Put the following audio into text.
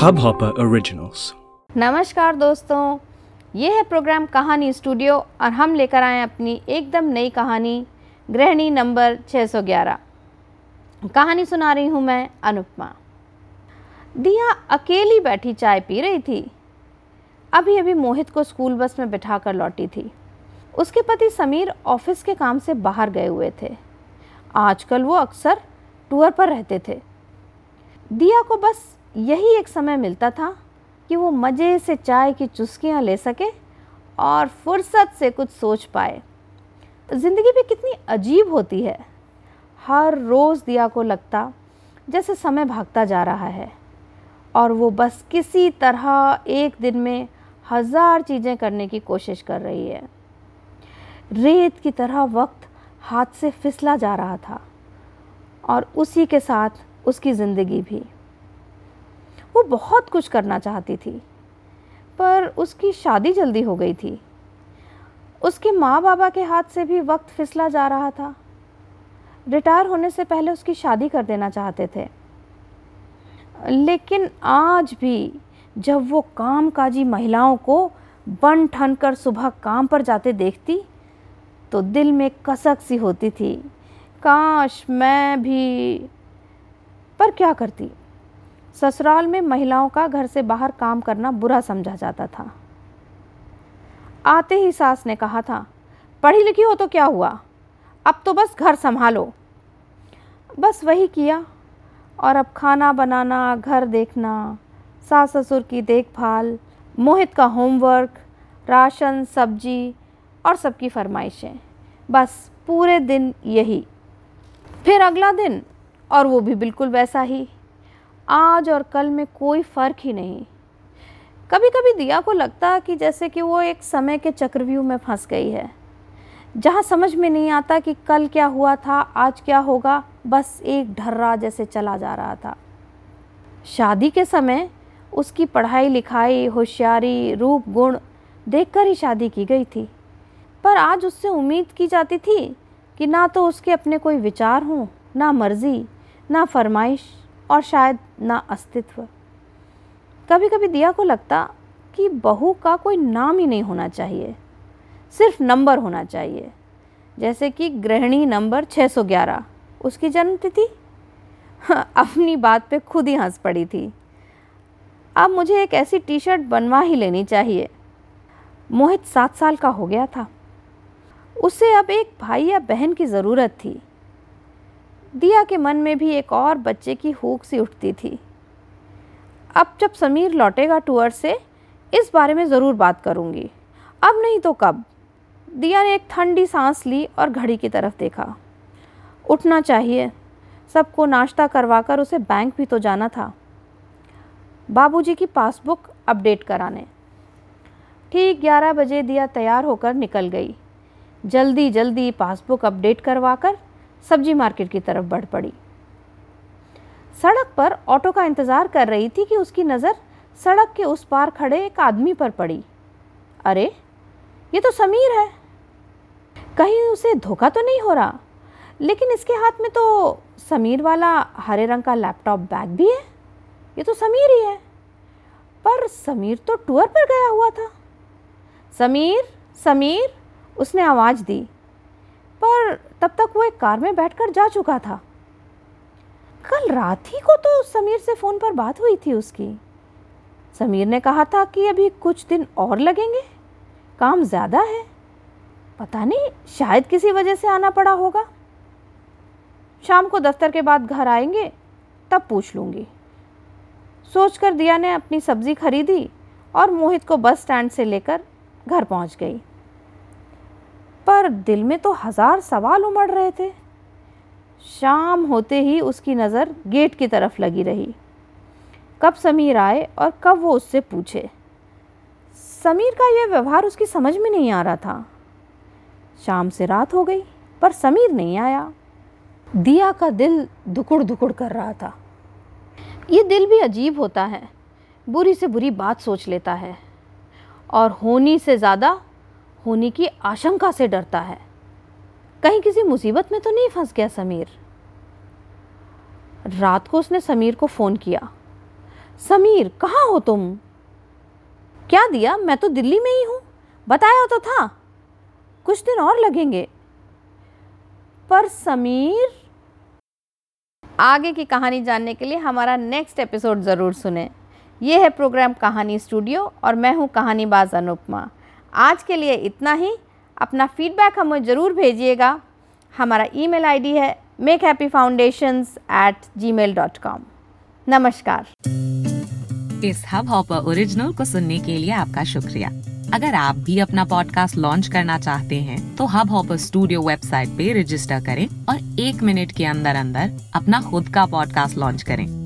Hub hopper originals नमस्कार दोस्तों, ये है प्रोग्राम कहानी स्टूडियो और हम लेकर आए अपनी एकदम नई कहानी, गृहिणी नंबर 611 कहानी सुना रही हूँ मैं अनुपमा। दिया अकेली बैठी चाय पी रही थी। अभी अभी मोहित को स्कूल बस में बिठा कर लौटी थी। उसके पति समीर ऑफ़िस के काम से बाहर गए हुए थे। आजकल वो अक्सर टूर पर रहते थे। दिया को बस यही एक समय मिलता था कि वो मज़े से चाय की चुस्कियाँ ले सके और फुर्सत से कुछ सोच पाए। ज़िंदगी भी कितनी अजीब होती है। हर रोज़ दिया को लगता जैसे समय भागता जा रहा है और वो बस किसी तरह एक दिन में हज़ार चीज़ें करने की कोशिश कर रही है। रेत की तरह वक्त हाथ से फिसला जा रहा था। और उसी के साथ उसकी ज़िंदगी भी। वो बहुत कुछ करना चाहती थी, पर उसकी शादी जल्दी हो गई थी। उसके माँ बाबा के हाथ से भी वक्त फिसला जा रहा था। रिटायर होने से पहले उसकी शादी कर देना चाहते थे। लेकिन आज भी जब वो काम काजी महिलाओं को बन ठन कर सुबह काम पर जाते देखती तो दिल में कसक सी होती थी। काश मैं भी। पर क्या करती? ससुराल में महिलाओं का घर से बाहर काम करना बुरा समझा जाता था। आते ही सास ने कहा था, पढ़ी लिखी हो तो क्या हुआ? अब तो बस घर संभालो। बस वही किया, और अब खाना बनाना, घर देखना, सास ससुर की देखभाल, मोहित का होमवर्क, राशन, सब्ज़ी और सबकी फरमाइशें। बस पूरे दिन यही। फिर अगला दिन, और वो भी बिल्कुल वैसा ही। आज और कल में कोई फ़र्क ही नहीं। कभी कभी दिया को लगता कि जैसे कि वो एक समय के चक्रव्यूह में फंस गई है। जहाँ समझ में नहीं आता कि कल क्या हुआ था, आज क्या होगा, बस एक ढर्रा जैसे चला जा रहा था। शादी के समय उसकी पढ़ाई, लिखाई, होशियारी, रूप, गुण देखकर ही शादी की गई थी। पर आज उससे उम्मीद की जाती थी कि ना तो उसके अपने कोई विचार हों, ना मर्ज़ी, ना फरमाइश और शायद ना अस्तित्व। कभी कभी दिया को लगता कि बहू का कोई नाम ही नहीं होना चाहिए, सिर्फ़ नंबर होना चाहिए। जैसे कि गृहिणी नंबर 611 उसकी जन्म तिथि अपनी बात पे खुद ही हंस पड़ी थी। अब मुझे एक ऐसी टी शर्ट बनवा ही लेनी चाहिए। मोहित सात साल का हो गया था। उसे अब एक भाई या बहन की ज़रूरत थी। दिया के मन में भी एक और बच्चे की हूक सी उठती थी। अब जब समीर लौटेगा टूर से, इस बारे में ज़रूर बात करूँगी। अब नहीं तो कब? दिया ने एक ठंडी सांस ली और घड़ी की तरफ़ देखा। उठना चाहिए। सबको नाश्ता करवाकर उसे बैंक भी तो जाना था। बाबूजी की पासबुक अपडेट कराने। ठीक ग्यारह बजे दिया तैयार होकर निकल गई। जल्दी जल्दी पासबुक अपडेट करवाकर सब्ज़ी मार्केट की तरफ़ बढ़ पड़ी। सड़क पर ऑटो का इंतज़ार कर रही थी कि उसकी नज़र सड़क के उस पार खड़े एक आदमी पर पड़ी। अरे, ये तो समीर है। कहीं उसे धोखा तो नहीं हो रहा? लेकिन इसके हाथ में तो समीर वाला हरे रंग का लैपटॉप बैग भी है। ये तो समीर ही है। पर समीर तो टूर पर गया हुआ था। समीर समीर। उसने आवाज़ दी, पर तब तक वो एक कार में बैठकर जा चुका था। कल रात ही को तो समीर से फ़ोन पर बात हुई थी उसकी। समीर ने कहा था कि अभी कुछ दिन और लगेंगे, काम ज़्यादा है, पता नहीं, शायद किसी वजह से आना पड़ा होगा। शाम को दफ्तर के बाद घर आएँगे, तब पूछ लूँगी। सोचकर दिया ने अपनी सब्ज़ी खरीदी और मोहित को बस स्टैंड से लेकर घर पहुँच गई। पर दिल में तो हज़ार सवाल उमड़ रहे थे। शाम होते ही उसकी नज़र गेट की तरफ़ लगी रही। कब समीर आए और कब वो उससे पूछे। समीर का यह व्यवहार उसकी समझ में नहीं आ रहा था। शाम से रात हो गई, पर समीर नहीं आया। दिया का दिल दुकुड़ दुकुड़ कर रहा था। ये दिल भी अजीब होता है। बुरी से बुरी बात सोच लेता है। और होनी से ज़्यादा होने की आशंका से डरता है। कहीं किसी मुसीबत में तो नहीं फंस गया समीर। रात को उसने समीर को फ़ोन किया। समीर, कहाँ हो तुम? क्या दिया? मैं तो दिल्ली में ही हूँ। बताया तो था। कुछ दिन और लगेंगे। पर समीर, आगे की कहानी जानने के लिए हमारा नेक्स्ट एपिसोड ज़रूर सुने। ये है प्रोग्राम कहानी स्टूडियो और मैं हूँ कहानी बाज अनुपमा। आज के लिए इतना ही। अपना फीडबैक हमें ज़रूर भेजिएगा। हमारा ईमेल आईडी है make happy foundation at Gmail dot com नमस्कार। इस हब हॉपर ओरिजिनल को सुनने के लिए आपका शुक्रिया। अगर आप भी अपना पॉडकास्ट लॉन्च करना चाहते हैं तो हब हॉपर स्टूडियो वेबसाइट पे रजिस्टर करें और एक मिनट के अंदर अंदर अपना खुद का पॉडकास्ट लॉन्च करें।